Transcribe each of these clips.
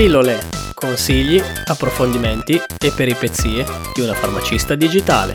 Pillole, consigli, approfondimenti e peripezie di una farmacista digitale.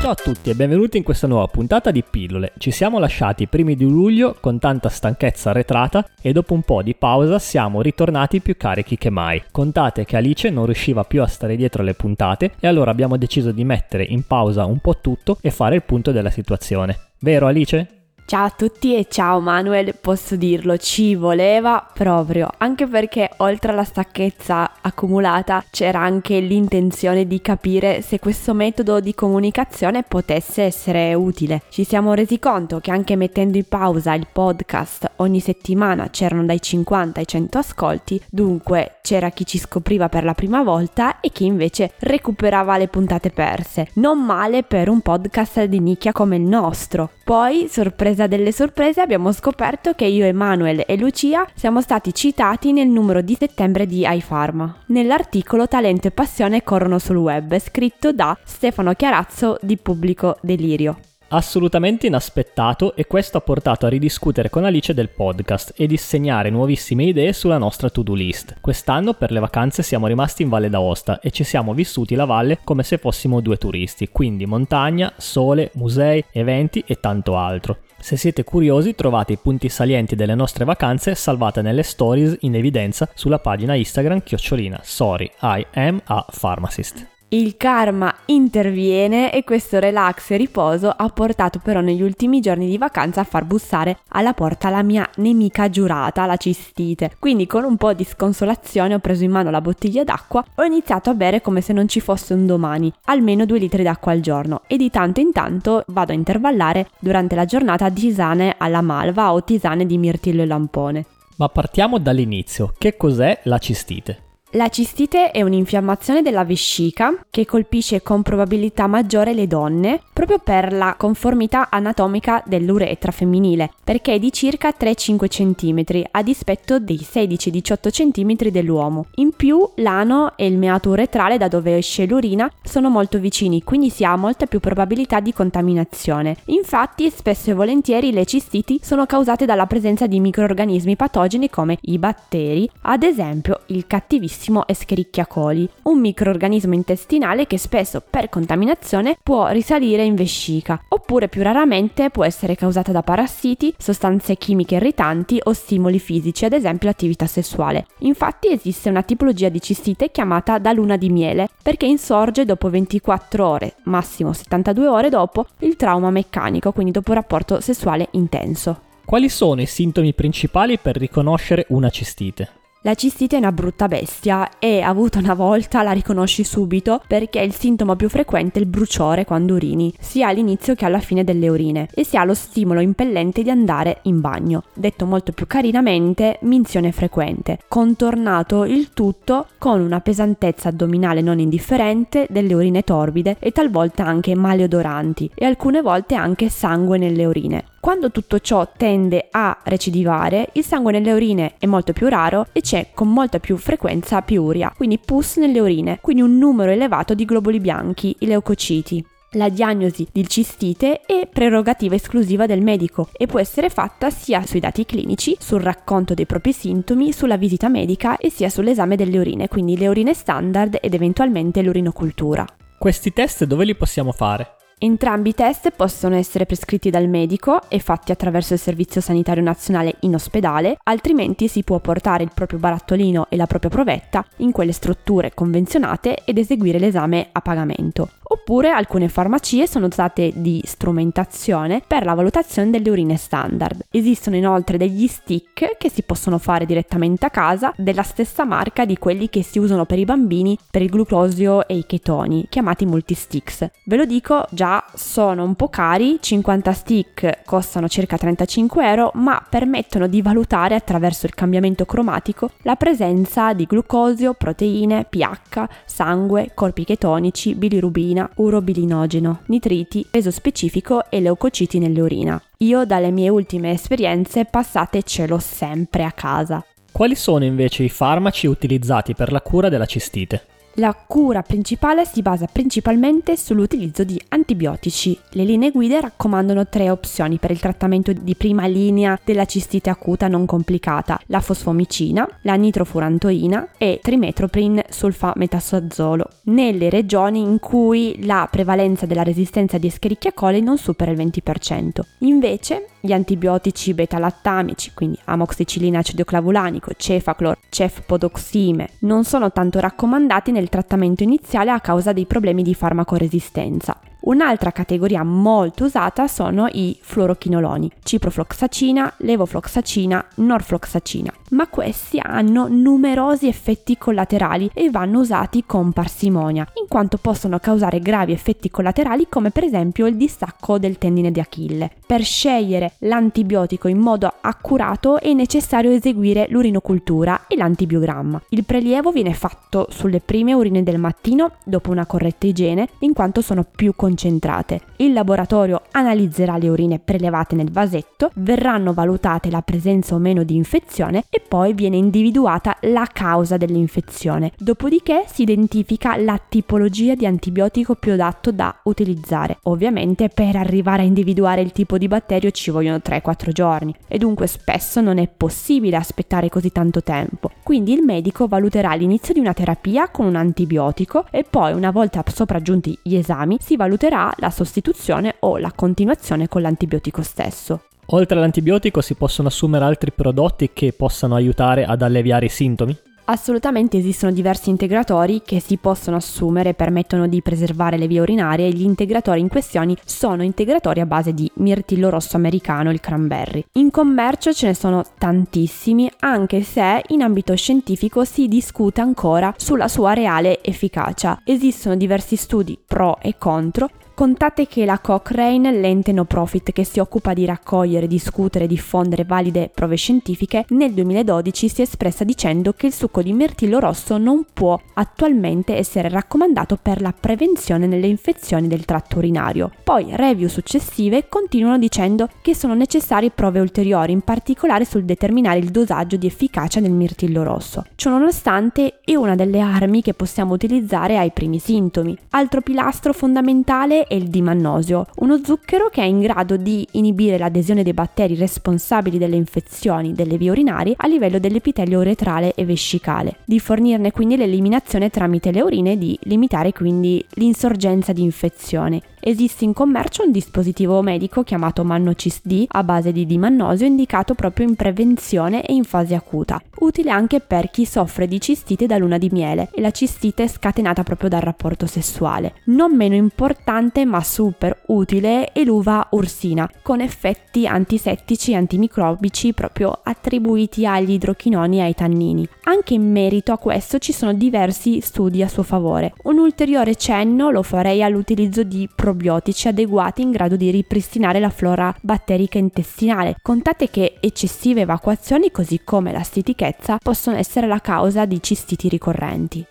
Ciao a tutti e benvenuti in questa nuova puntata di Pillole. Ci siamo lasciati i primi di luglio con tanta stanchezza arretrata e dopo un po' di pausa siamo ritornati più carichi che mai. Contate che Alice non riusciva più a stare dietro alle puntate e allora abbiamo deciso di mettere in pausa un po' tutto e fare il punto della situazione. Vero Alice? Ciao a tutti e ciao Manuel, posso dirlo, ci voleva proprio, anche perché oltre alla stacchezza accumulata c'era anche l'intenzione di capire se questo metodo di comunicazione potesse essere utile. Ci siamo resi conto che anche mettendo in pausa il podcast ogni settimana c'erano dai 50 ai 100 ascolti, dunque c'era chi ci scopriva per la prima volta e chi invece recuperava le puntate perse. Non male per un podcast di nicchia come il nostro. Poi, sorpresa delle sorprese, abbiamo scoperto che io, Emanuele e Lucia siamo stati citati nel numero di settembre di iPharma, nell'articolo Talento e passione corrono sul web, scritto da Stefano Chiarazzo di Pubblico Delirio. Assolutamente inaspettato e questo ha portato a ridiscutere con Alice del podcast e disegnare nuovissime idee sulla nostra to-do list. Quest'anno per le vacanze siamo rimasti in Valle d'Aosta e ci siamo vissuti la valle come se fossimo due turisti, quindi montagna, sole, musei, eventi e tanto altro. Se siete curiosi trovate i punti salienti delle nostre vacanze salvate nelle stories in evidenza sulla pagina Instagram chiocciolina sorry I am a pharmacist. Il karma interviene e questo relax e riposo ha portato però negli ultimi giorni di vacanza a far bussare alla porta la mia nemica giurata, la cistite. Quindi con un po' di sconsolazione ho preso in mano la bottiglia d'acqua ho iniziato a bere come se non ci fosse un domani, almeno due litri d'acqua al giorno e di tanto in tanto vado a intervallare durante la giornata tisane alla malva o tisane di mirtillo e lampone. Ma partiamo dall'inizio, che cos'è la cistite? La cistite è un'infiammazione della vescica che colpisce con probabilità maggiore le donne proprio per la conformità anatomica dell'uretra femminile, perché è di circa 3-5 cm a dispetto dei 16-18 cm dell'uomo. In più l'ano e il meato uretrale da dove esce l'urina sono molto vicini, quindi si ha molta più probabilità di contaminazione. Infatti spesso e volentieri le cistiti sono causate dalla presenza di microorganismi patogeni come i batteri, ad esempio il cattivissimo Escherichia coli, un microorganismo intestinale che spesso per contaminazione può risalire in vescica, oppure più raramente può essere causata da parassiti, sostanze chimiche irritanti o stimoli fisici, ad esempio l'attività sessuale. Infatti esiste una tipologia di cistite chiamata da luna di miele, perché insorge dopo 24 ore, massimo 72 ore dopo il trauma meccanico, quindi dopo un rapporto sessuale intenso. Quali sono i sintomi principali per riconoscere una cistite? La cistite è una brutta bestia e avuta una volta la riconosci subito perché il sintomo più frequente è il bruciore quando urini, sia all'inizio che alla fine delle urine, e si ha lo stimolo impellente di andare in bagno. Detto molto più carinamente, minzione frequente, contornato il tutto con una pesantezza addominale non indifferente, delle urine torbide e talvolta anche maleodoranti e alcune volte anche sangue nelle urine. Quando tutto ciò tende a recidivare, il sangue nelle urine è molto più raro e c'è con molta più frequenza piuria, quindi pus nelle urine, quindi un numero elevato di globuli bianchi, i leucociti. La diagnosi di cistite è prerogativa esclusiva del medico e può essere fatta sia sui dati clinici, sul racconto dei propri sintomi, sulla visita medica e sia sull'esame delle urine, quindi le urine standard ed eventualmente l'urinocultura. Questi test dove li possiamo fare? Entrambi i test possono essere prescritti dal medico e fatti attraverso il Servizio Sanitario Nazionale in ospedale, altrimenti si può portare il proprio barattolino e la propria provetta in quelle strutture convenzionate ed eseguire l'esame a pagamento. Oppure alcune farmacie sono dotate di strumentazione per la valutazione delle urine standard. Esistono inoltre degli stick che si possono fare direttamente a casa della stessa marca di quelli che si usano per i bambini per il glucosio e i chetoni, chiamati multisticks. Ve lo dico già sono un po' cari, 50 stick costano circa 35 euro, ma permettono di valutare attraverso il cambiamento cromatico la presenza di glucosio, proteine, pH, sangue, corpi chetonici, bilirubina, urobilinogeno, nitriti, peso specifico e leucociti nell'urina. Io dalle mie ultime esperienze passate ce l'ho sempre a casa. Quali sono invece i farmaci utilizzati per la cura della cistite? La cura principale si basa principalmente sull'utilizzo di antibiotici. Le linee guida raccomandano tre opzioni per il trattamento di prima linea della cistite acuta non complicata, la fosfomicina, la nitrofurantoina e trimetoprim sulfametasazolo, nelle regioni in cui la prevalenza della resistenza di Escherichia coli non supera il 20%. Invece, gli antibiotici beta-lattamici, quindi amoxicillina acido clavulanico, cefaclor, cefpodoxime, non sono tanto raccomandati nel trattamento iniziale a causa dei problemi di farmacoresistenza. Un'altra categoria molto usata sono i fluorochinoloni, ciprofloxacina, levofloxacina, norfloxacina, ma questi hanno numerosi effetti collaterali e vanno usati con parsimonia, in quanto possono causare gravi effetti collaterali come per esempio il distacco del tendine di Achille. Per scegliere l'antibiotico in modo accurato è necessario eseguire l'urinocultura e l'antibiogramma. Il prelievo viene fatto sulle prime urine del mattino dopo una corretta igiene, in quanto sono più concentrate concentrate. Il laboratorio analizzerà le urine prelevate nel vasetto, verranno valutate la presenza o meno di infezione e poi viene individuata la causa dell'infezione. Dopodiché si identifica la tipologia di antibiotico più adatto da utilizzare. Ovviamente per arrivare a individuare il tipo di batterio ci vogliono 3-4 giorni e dunque spesso non è possibile aspettare così tanto tempo. Quindi il medico valuterà l'inizio di una terapia con un antibiotico e poi una volta sopraggiunti gli esami si valuterà la sostituzione o la continuazione con l'antibiotico stesso. Oltre all'antibiotico si possono assumere altri prodotti che possano aiutare ad alleviare i sintomi? Assolutamente esistono diversi integratori che si possono assumere e permettono di preservare le vie urinarie e gli integratori in questione sono integratori a base di mirtillo rosso americano, il cranberry. In commercio ce ne sono tantissimi, anche se in ambito scientifico si discute ancora sulla sua reale efficacia. Esistono diversi studi pro e contro Contate che la Cochrane, l'ente no profit che si occupa di raccogliere, discutere e diffondere valide prove scientifiche, nel 2012 si è espressa dicendo che il succo di mirtillo rosso non può attualmente essere raccomandato per la prevenzione nelle infezioni del tratto urinario. Poi review successive continuano dicendo che sono necessarie prove ulteriori, in particolare sul determinare il dosaggio di efficacia del mirtillo rosso. Ciononostante è una delle armi che possiamo utilizzare ai primi sintomi. Altro pilastro fondamentale è il dimannosio, uno zucchero che è in grado di inibire l'adesione dei batteri responsabili delle infezioni delle vie urinarie a livello dell'epitelio uretrale e vescicale, di fornirne quindi l'eliminazione tramite le urine e di limitare quindi l'insorgenza di infezione. Esiste in commercio un dispositivo medico chiamato Mannocis D a base di dimannosio indicato proprio in prevenzione e in fase acuta, utile anche per chi soffre di cistite da luna di miele e la cistite scatenata proprio dal rapporto sessuale. Non meno importante ma super utile è l'uva ursina con effetti antisettici e antimicrobici proprio attribuiti agli idrochinoni e ai tannini. Anche in merito a questo ci sono diversi studi a suo favore. Un ulteriore cenno lo farei all'utilizzo di probiotici adeguati in grado di ripristinare la flora batterica intestinale. Contate che eccessive evacuazioni così come la stitichezza possono essere la causa di cistiti ricorrenti.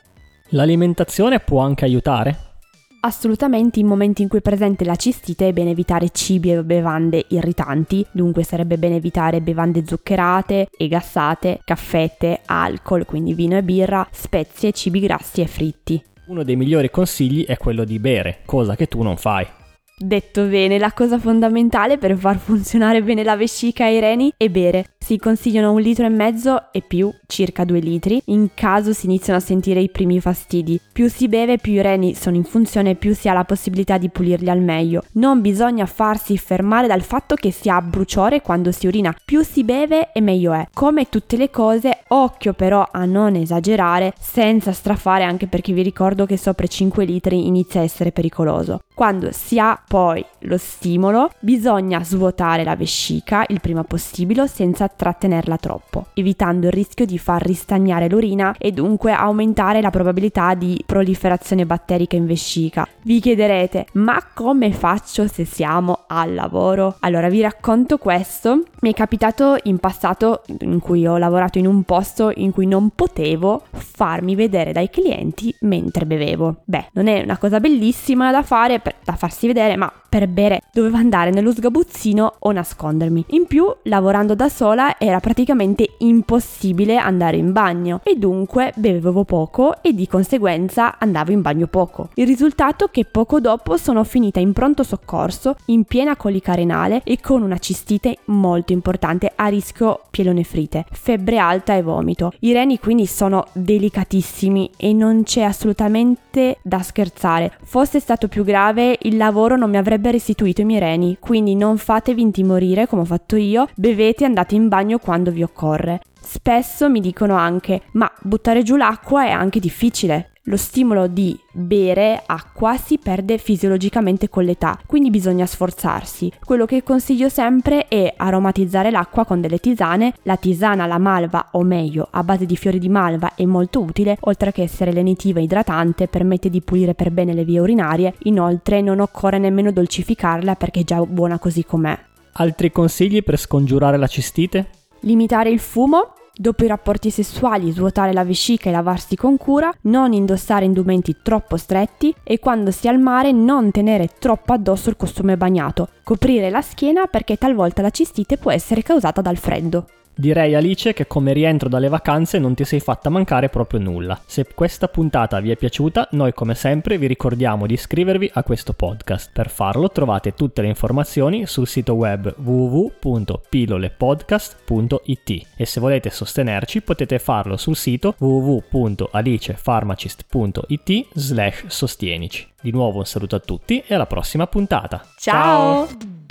L'alimentazione può anche aiutare? Assolutamente in momenti in cui è presente la cistite è bene evitare cibi e bevande irritanti, dunque sarebbe bene evitare bevande zuccherate e gassate, caffette, alcol, quindi vino e birra, spezie, cibi grassi e fritti. Uno dei migliori consigli è quello di bere, cosa che tu non fai. Detto bene, la cosa fondamentale per far funzionare bene la vescica e i reni è bere. Si consigliano un litro e mezzo e più, circa due litri, in caso si iniziano a sentire i primi fastidi. Più si beve, più i reni sono in funzione e più si ha la possibilità di pulirli al meglio. Non bisogna farsi fermare dal fatto che si ha bruciore quando si urina. Più si beve e meglio è. Come tutte le cose, occhio però a non esagerare senza strafare anche perché vi ricordo che sopra i 5 litri inizia a essere pericoloso. Quando si ha poi lo stimolo, bisogna svuotare la vescica il prima possibile senza trattenerla troppo, evitando il rischio di far ristagnare l'urina e dunque aumentare la probabilità di proliferazione batterica in vescica. Vi chiederete, ma come faccio se siamo al lavoro? Allora vi racconto questo. Mi è capitato in passato in cui ho lavorato in un posto in cui non potevo farmi vedere dai clienti mentre bevevo. Beh, non è una cosa bellissima da fare per, da farsi vedere, ma per bere dovevo andare nello sgabuzzino o nascondermi. In più, lavorando da sola, era praticamente impossibile andare in bagno e dunque bevevo poco e di conseguenza andavo in bagno poco. Il risultato è che poco dopo sono finita in pronto soccorso, in piena colica renale e con una cistite molto importante a rischio pielonefrite, febbre alta e vomito. I reni quindi sono delicatissimi e non c'è assolutamente da scherzare. Fosse stato più grave, il lavoro non mi avrebbe restituito i miei reni, quindi non fatevi intimorire come ho fatto io, bevete e andate in bagno quando vi occorre. Spesso mi dicono anche, ma buttare giù l'acqua è anche difficile lo stimolo di bere acqua si perde fisiologicamente con l'età, quindi bisogna sforzarsi. Quello che consiglio sempre è aromatizzare l'acqua con delle tisane. La tisana alla malva, o meglio, a base di fiori di malva, è molto utile, oltre che essere lenitiva e idratante, permette di pulire per bene le vie urinarie. Inoltre non occorre nemmeno dolcificarla perché è già buona così com'è. Altri consigli per scongiurare la cistite? Limitare il fumo, Dopo i rapporti sessuali svuotare la vescica e lavarsi con cura, non indossare indumenti troppo stretti e quando si è al mare non tenere troppo addosso il costume bagnato, coprire la schiena perché talvolta la cistite può essere causata dal freddo. Direi Alice che come rientro dalle vacanze non ti sei fatta mancare proprio nulla. Se questa puntata vi è piaciuta, noi come sempre vi ricordiamo di iscrivervi a questo podcast. Per farlo trovate tutte le informazioni sul sito web www.pilolepodcast.it e se volete sostenerci potete farlo sul sito www.alicepharmacist.it slash sostienici. Di nuovo un saluto a tutti e alla prossima puntata. Ciao! Ciao.